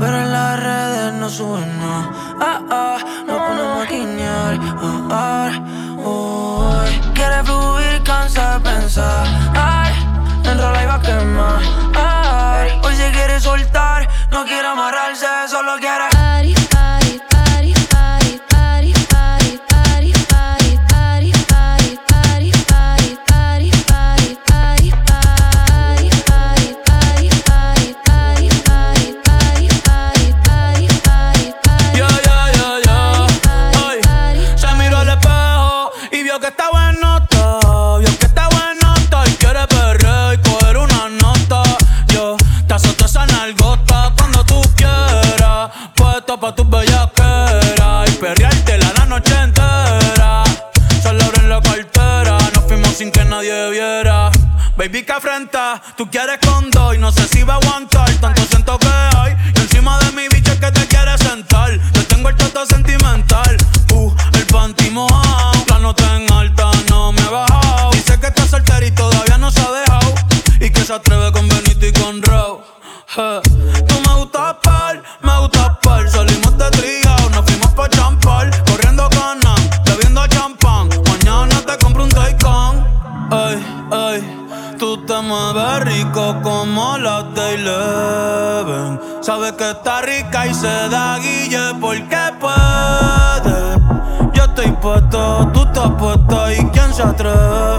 Pero en las redes no sube nada. Ah, ah, nos ponemos a guiñar. Ah, ah. Quiere fluir, cansa de pensar. Ay, enrola y va a quemar. Ay, hoy se quiere soltar, no quiere amarrarse, solo quiere. Tu quieres con está rica y se da guille porque puede. Yo estoy puesto, tú estás puesta y quién se atreve.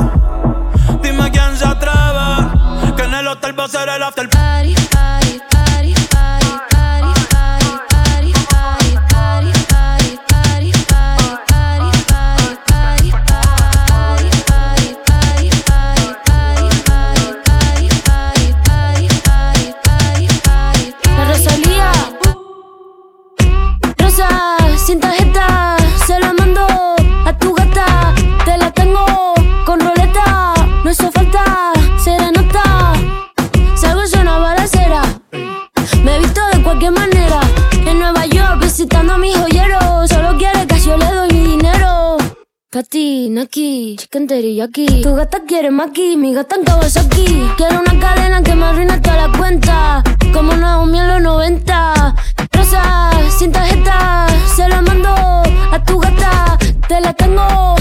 Teriyaki Tu gata quiere maki, mi gata en Kawasaki Quiero una cadena que me arruine toda la cuenta. Como Naomi en los 90 Rosa, sin tarjeta, se la mando a tu gata. Te la tengo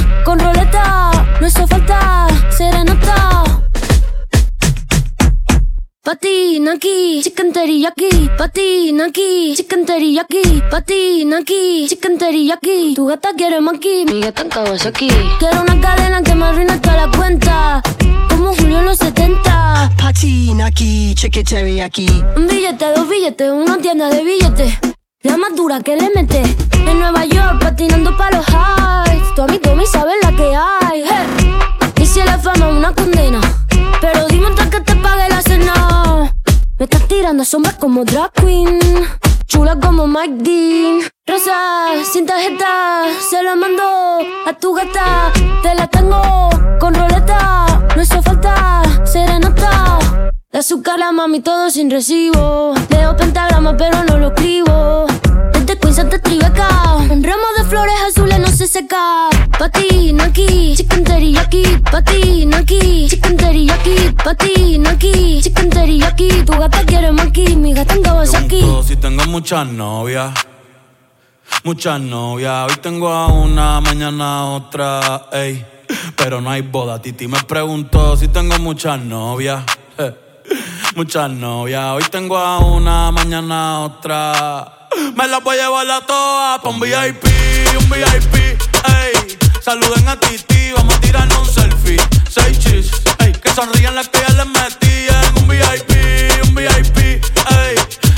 Pati, Naki, chicken teriyaki. Pati, Naki, chicken teriyaki. Pati, Naki, chicken teriyaki. Tu gata quiere maki, mi gata en Kawasaki. Quiero una cadena que me arruine toda la cuenta. Como Julio en los 70 Pati, Naki, chicken teriyaki. Un billete, dos billetes, una tienda de billetes La más dura que le mete. En Nueva York patinando pa' los highs. Tu amigo me sabe la que hay hey. Y si la fama es una condena Pero dime antes que te pague la cena. Me estás tirando sombras como drag queen. Chula como Mike Dean. Rosa, sin tarjeta Se la mando a tu gata. Te la tengo con roleta No hizo falta serenata De azúcar la mami, todo sin recibo. Leo pentagrama, pero no lo escribo. Desde Queens hasta Tribeca. Un ramo de flores azules no se seca. Pa' ti, no aquí. Chicken teriyaki. Pa' ti, no aquí. Chicken teriyaki. Pa' ti, no aquí. Chicken teriyaki. Tu gata quiere maki. Mi gata en aquí. Si tengo muchas novias. Muchas novias. Hoy tengo a una, mañana a otra. Ey. Pero no hay boda. Titi me preguntó si tengo muchas novias. Muchas novias. Hoy tengo a una, mañana a otra. Me las voy a llevar a todas pa' un VIP, un VIP, ey. Saluden a Titi, vamos a tirarnos un selfie. Seis chis, ey. Que sonrían las que ya les metí en un VIP, un VIP, ey.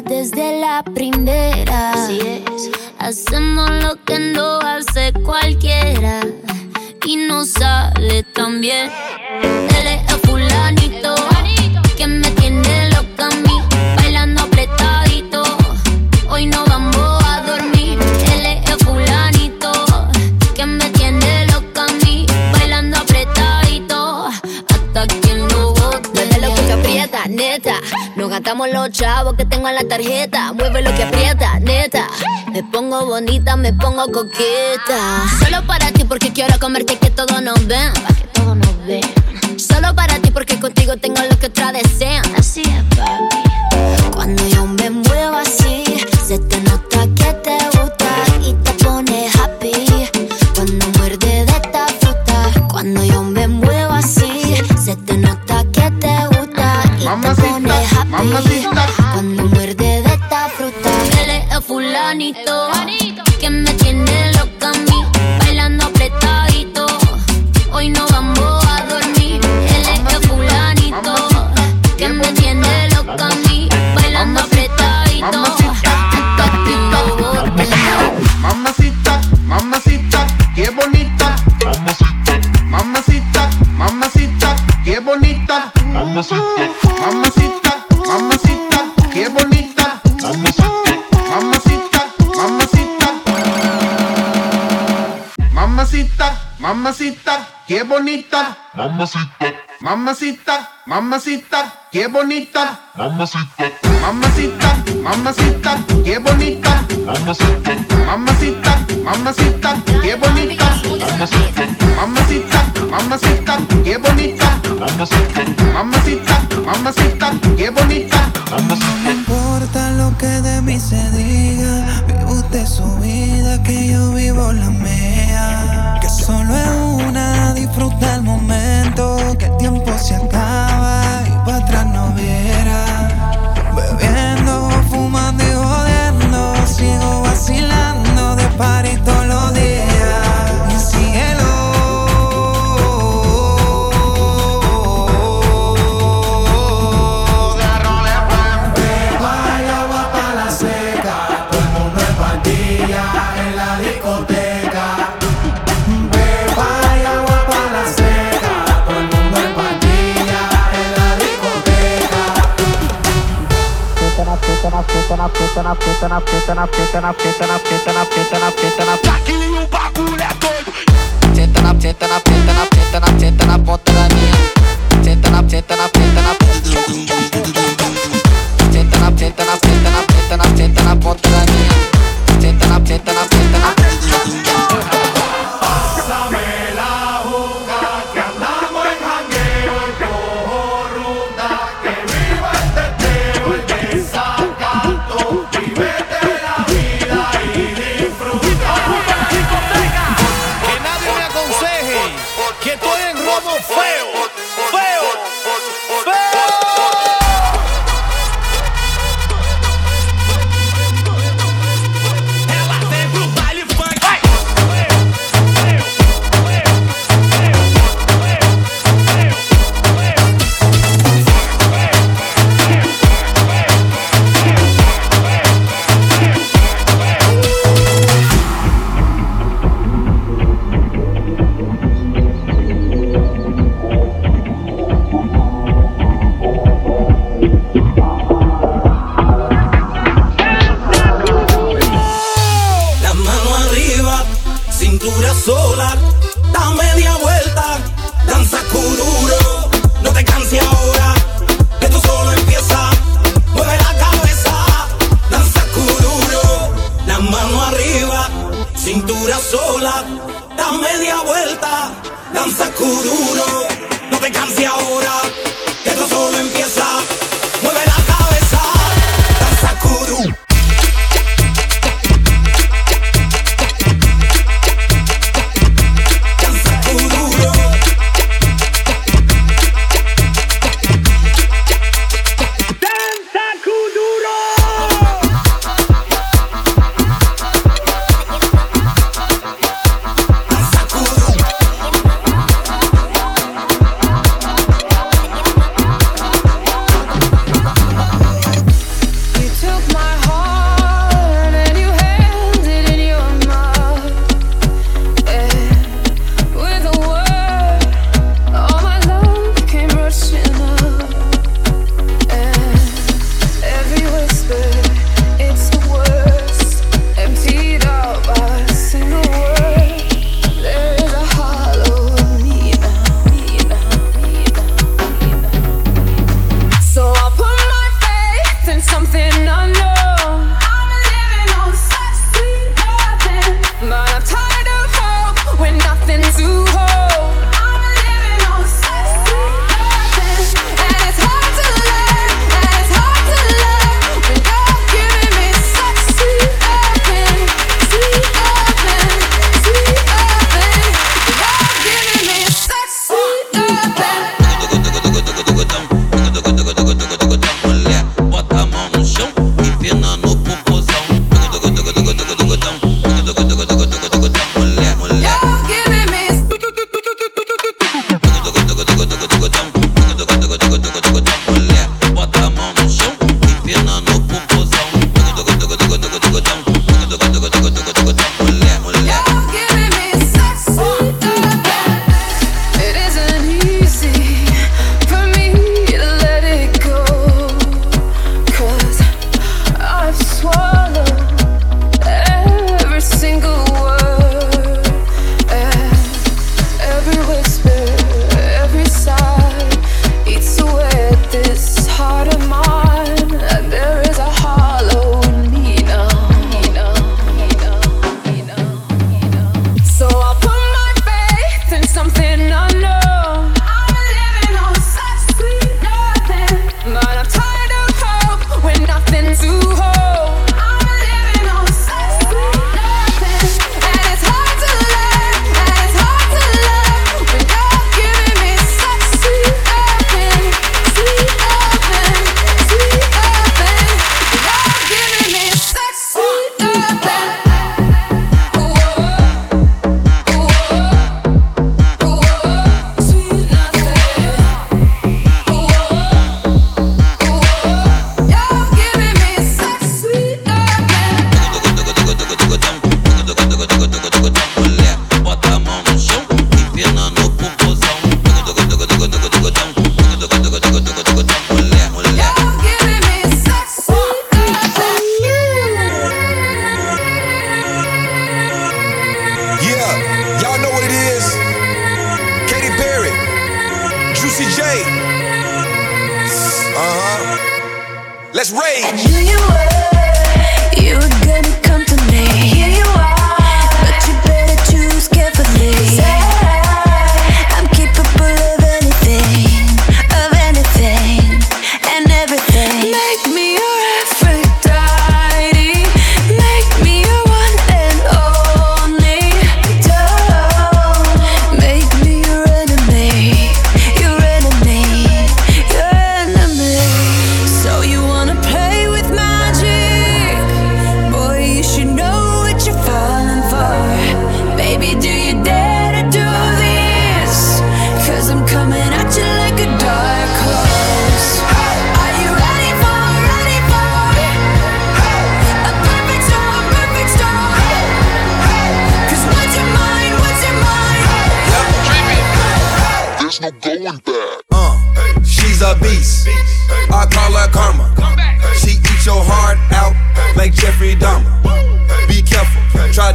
Desde la tarjeta. Mueve lo que aprieta, neta. Me pongo bonita, me pongo coqueta. Solo para ti porque quiero comerte que todos nos ven. Pa' que todos nos ven. Solo para ti porque contigo tengo lo que otras desean. Así es, Mamacita, mamacita, qué bonita. Mamacita, mamacita, qué bonita. Mamacita, mamacita, qué bonita. Mamacita, mamacita, qué bonita. Mamacita, mamacita, qué bonita. No importa lo que de mí se diga, vive usted su vida, que yo vivo la mía. peta, na peta, na peta, na peta, na peta, na peta, na peta, na peta, na peta. Aqui o bagulho é doido. Senta na, senta na, senta na, senta na, senta na ponta da na, Senta na, senta na, senta na.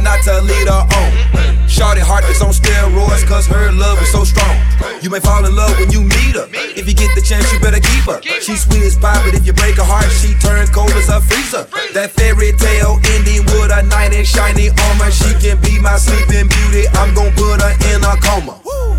not to lead her on. Oh. Shorty heart is on steroids, cause her love is so strong. You may fall in love when you meet her. If you get the chance, you better keep her. She sweet as pie, but if you break her heart, she turns cold as a freezer. That fairy tale ending with a knight in shiny armor. She can be my sleeping beauty. I'm gonna put her in a coma.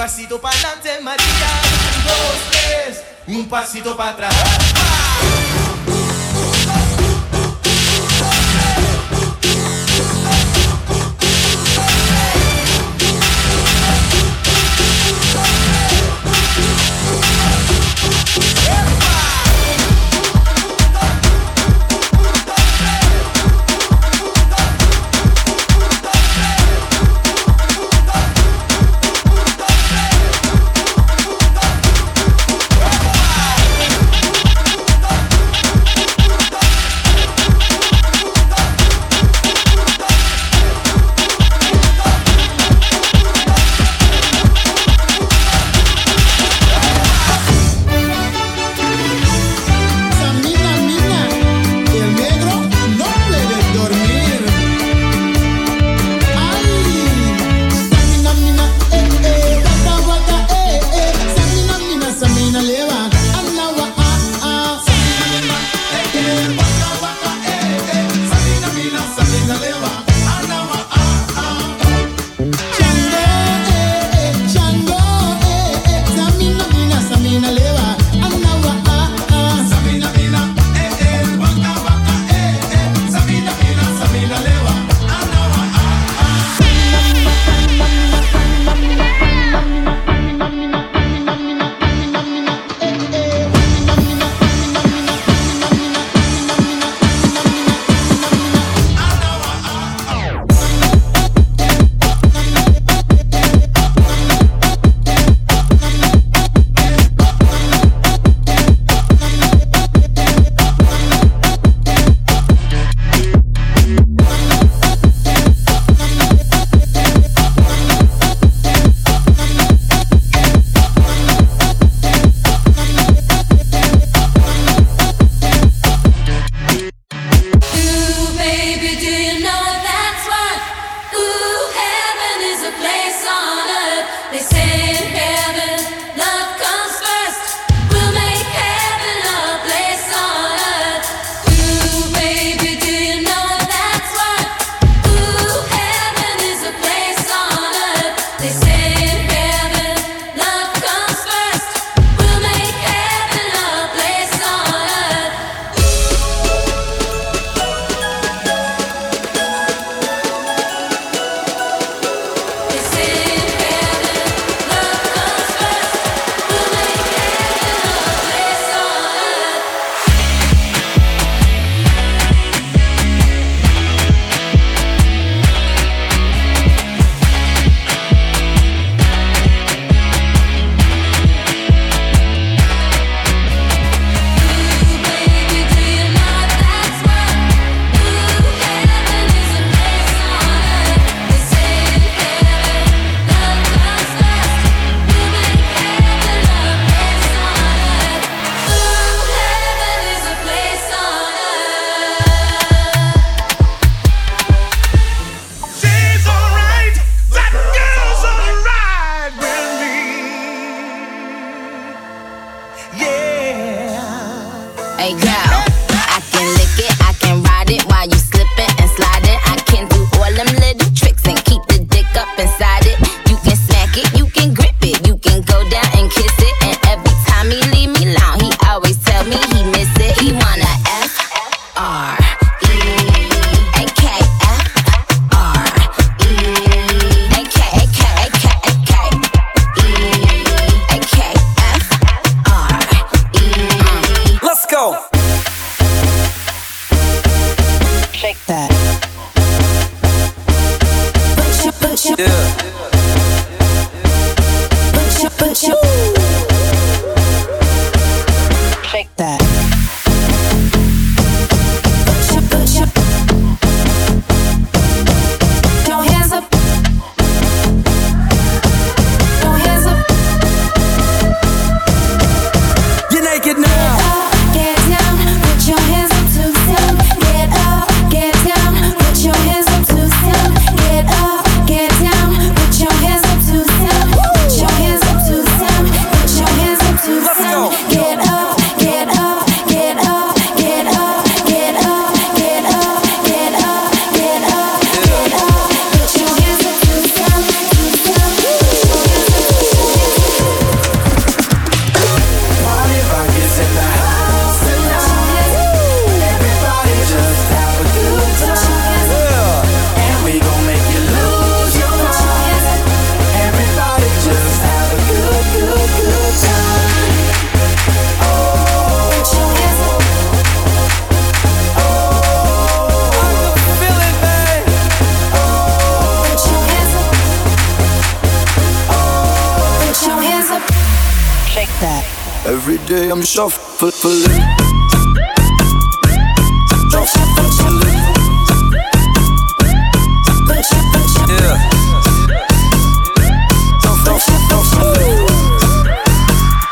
pasito para adelante, María. Dos, tres, un pasito para atrás.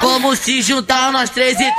Vamos se juntar nós três e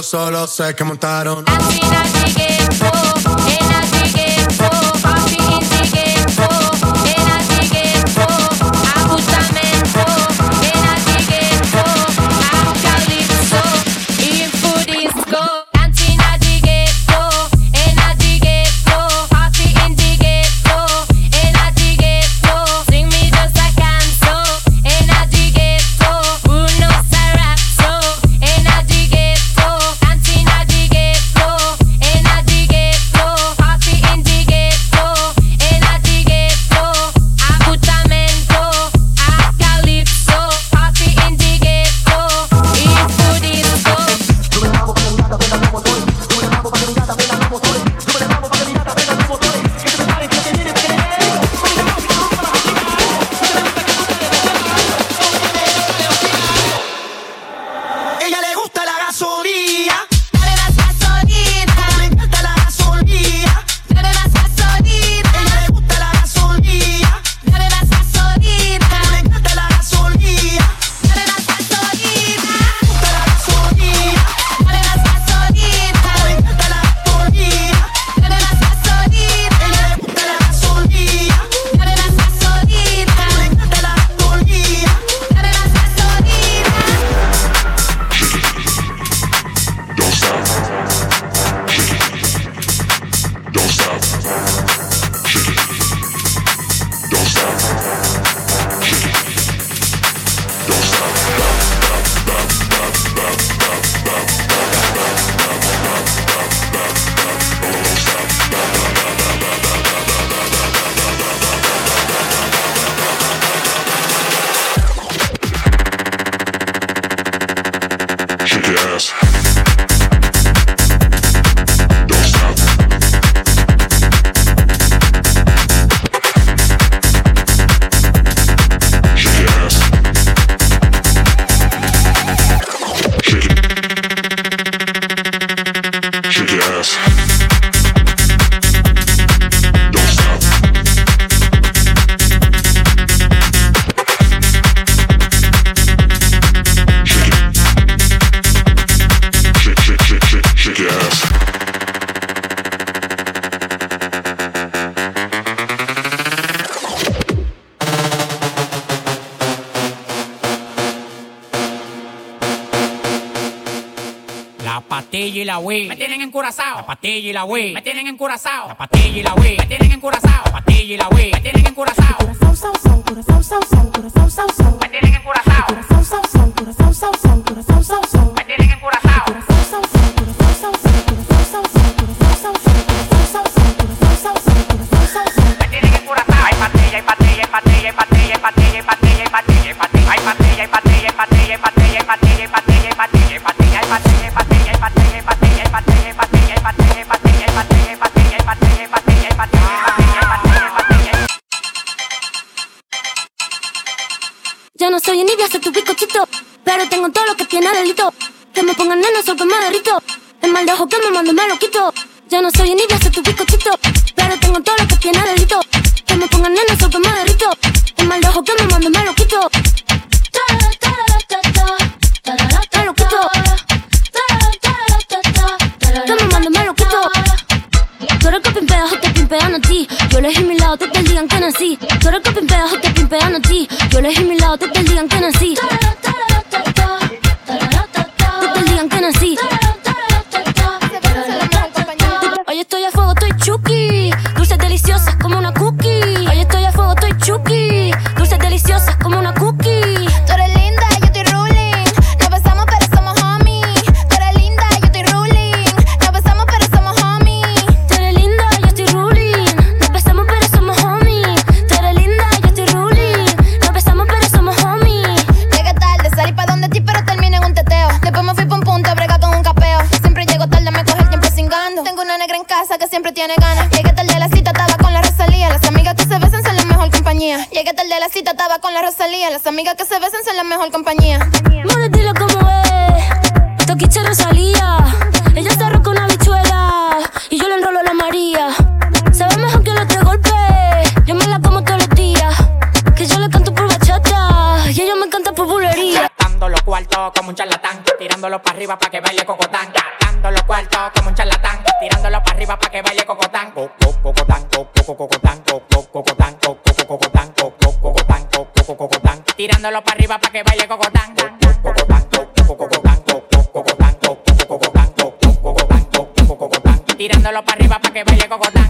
solo sé que montaron. feeling patilla y la wey, me tienen encurazao. La patilla y la wey, me tienen encurazao. La patilla y la wey, me tienen encurazao. Curazao, sao, sao, curazao, sao, sao, curazao, sao, sao. Me tienen encurazao. Curazao, sao, sao, curazao, sao, sao, curazao, sao, sao. soy un idiota, tu picochito. Pero tengo todo lo que tiene delito. Que me pongan nena, sopa me derrito. El mal de ojo que me mando me lo quito. Yo no soy un idiota, tu picochito. Pero tengo todo lo que tiene delito. Que me pongan nena, sopa me derrito. El mal de ojo que me mando me lo quito. Me lo quito. Que me mando me lo quito. Tú eres que pimpeas o te pimpean a ti. Yo elegí mi lado, te digan que nací. Tú eres que pimpeas o te pegan a ti. Yo elegí mi lado, te digan que nací. Te digan que nací. Hoy estoy a fuego, estoy chucky. la mejor compañía. que baile con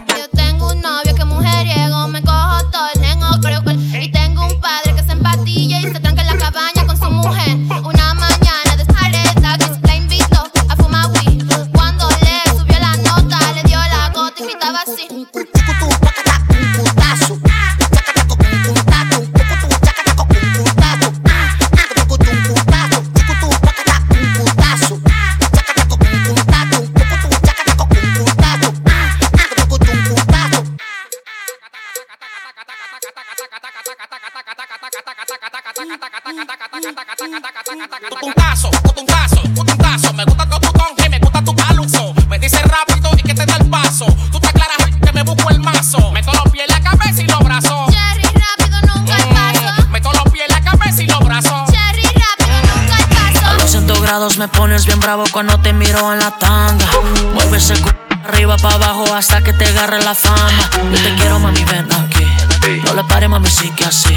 pones bien bravo cuando te miro en la tanga. Mueve ese culo arriba para abajo hasta que te agarre la fama. Yo te quiero, mami, ven aquí. No le pare, mami, sí que así.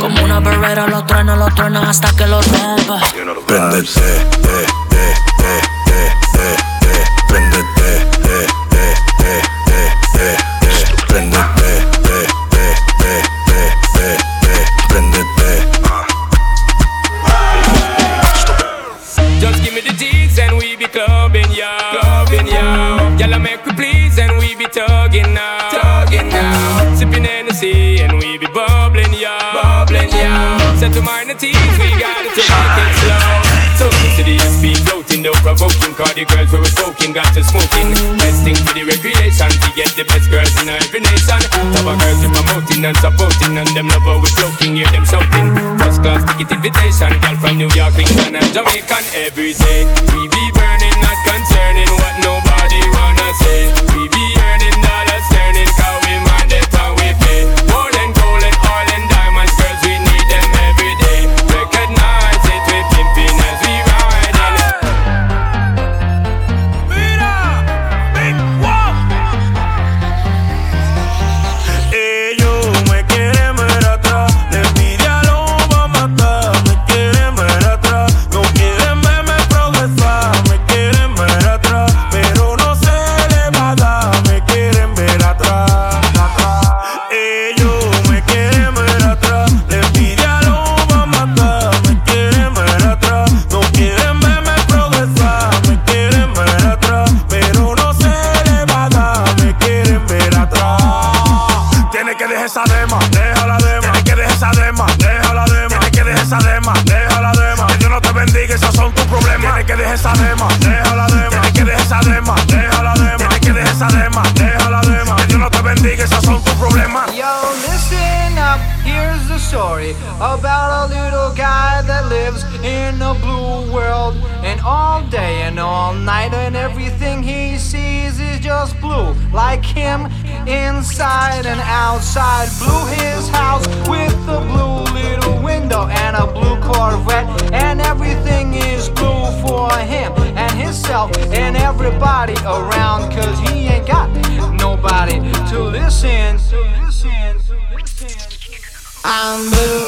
Como una berrera lo truena, lo truena hasta que lo rompa. Prendete, eh, eh, eh, eh. provoking Cause the girls we were smoking got to smoking. Best thing for the recreation To get the best girls in every nation. Top of girls we promoting and supporting And them love how we floating, hear them shouting. First class ticket invitation Girl from New York, England and Jamaican. Every day we be burning, not concerning what nobody everybody around, cause he ain't got nobody to listen. To listen, to listen. I'm blue.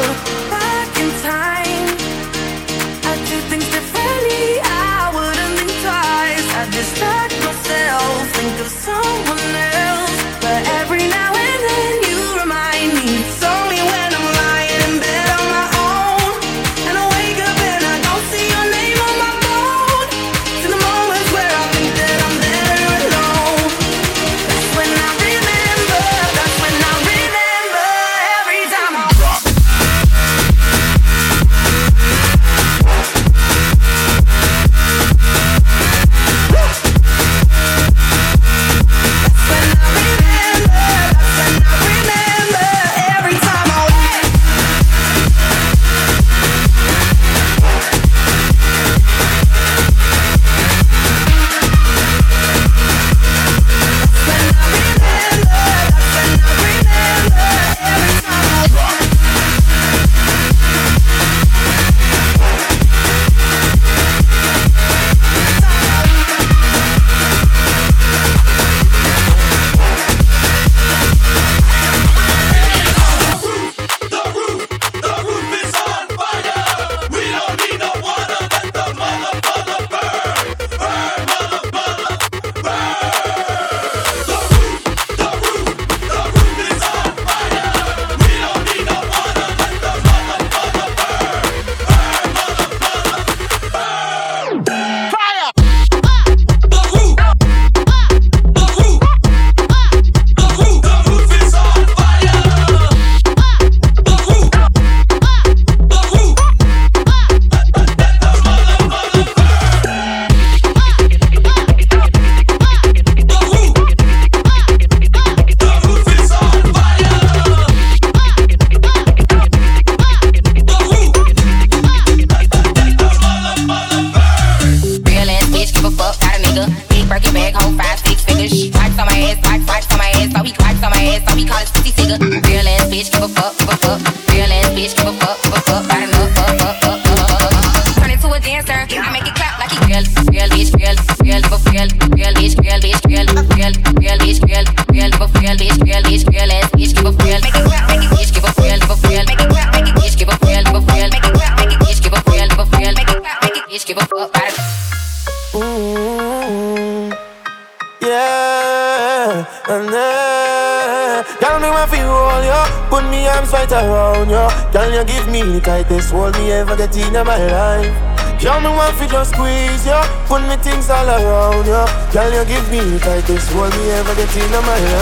Oh. If I just want me ever get in my life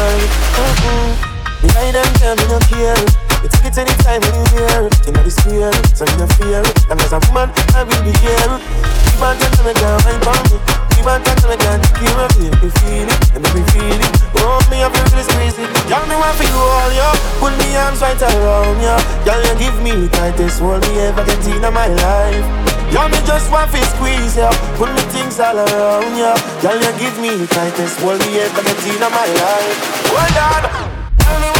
greatest world me ever get in my life. Yeah, me just want to squeeze ya, put me things all around ya. Yeah. Girl, you give me the tightest world me ever get in my life. Well done.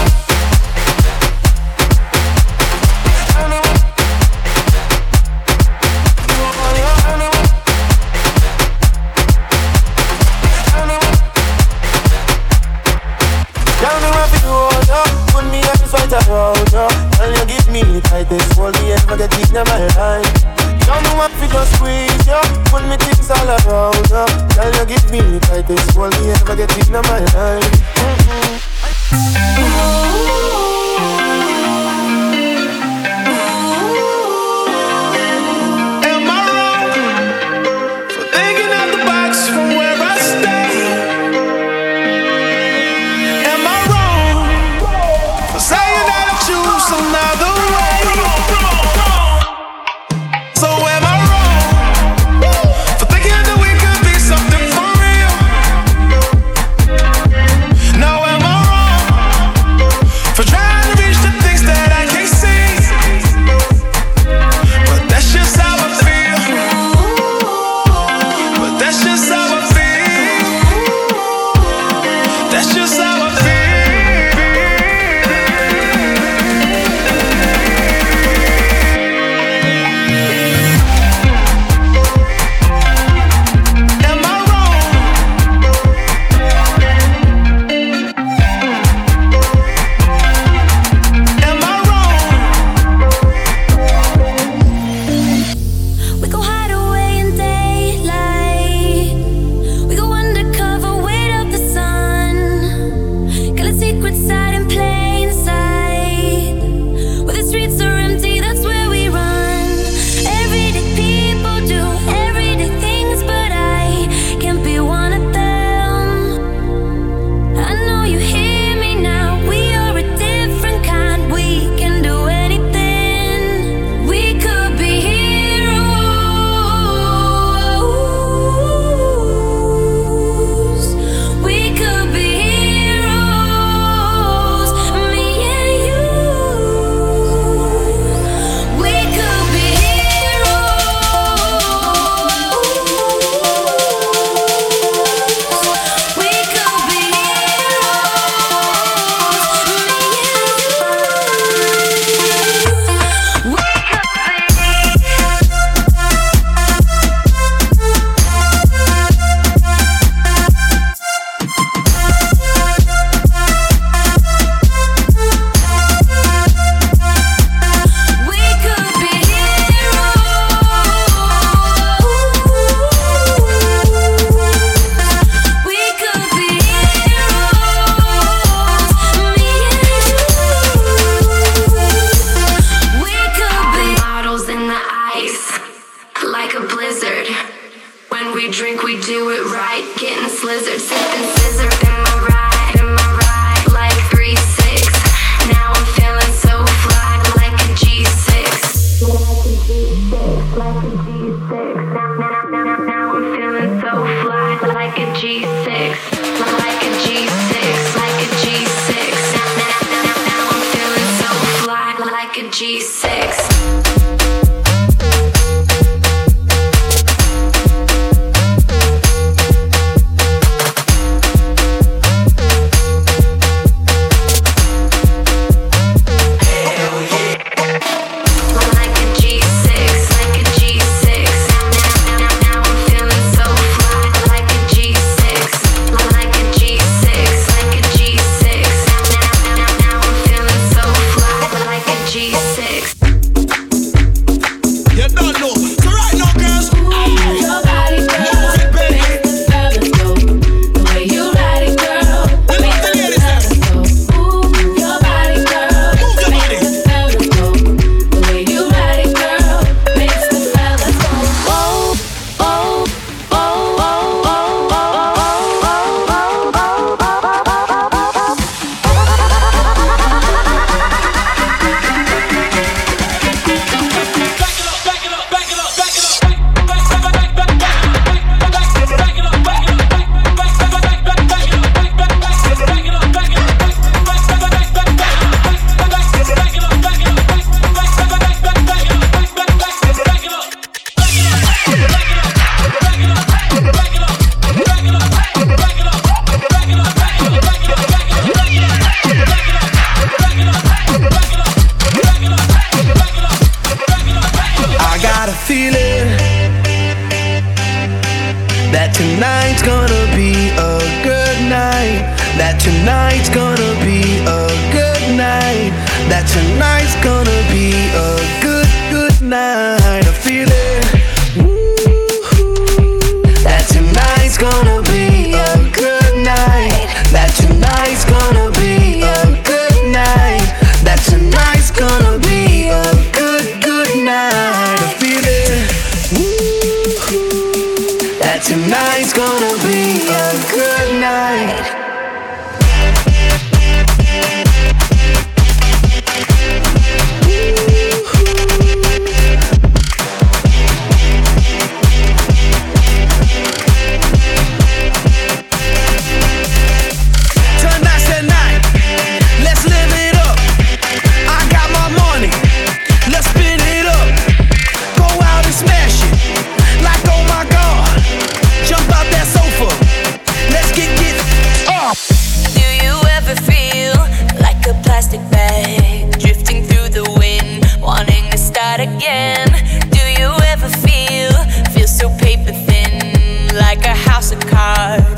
get in my life drink, we do it right. Getting slizzard, sipping scissors.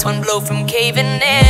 One blow from caving in?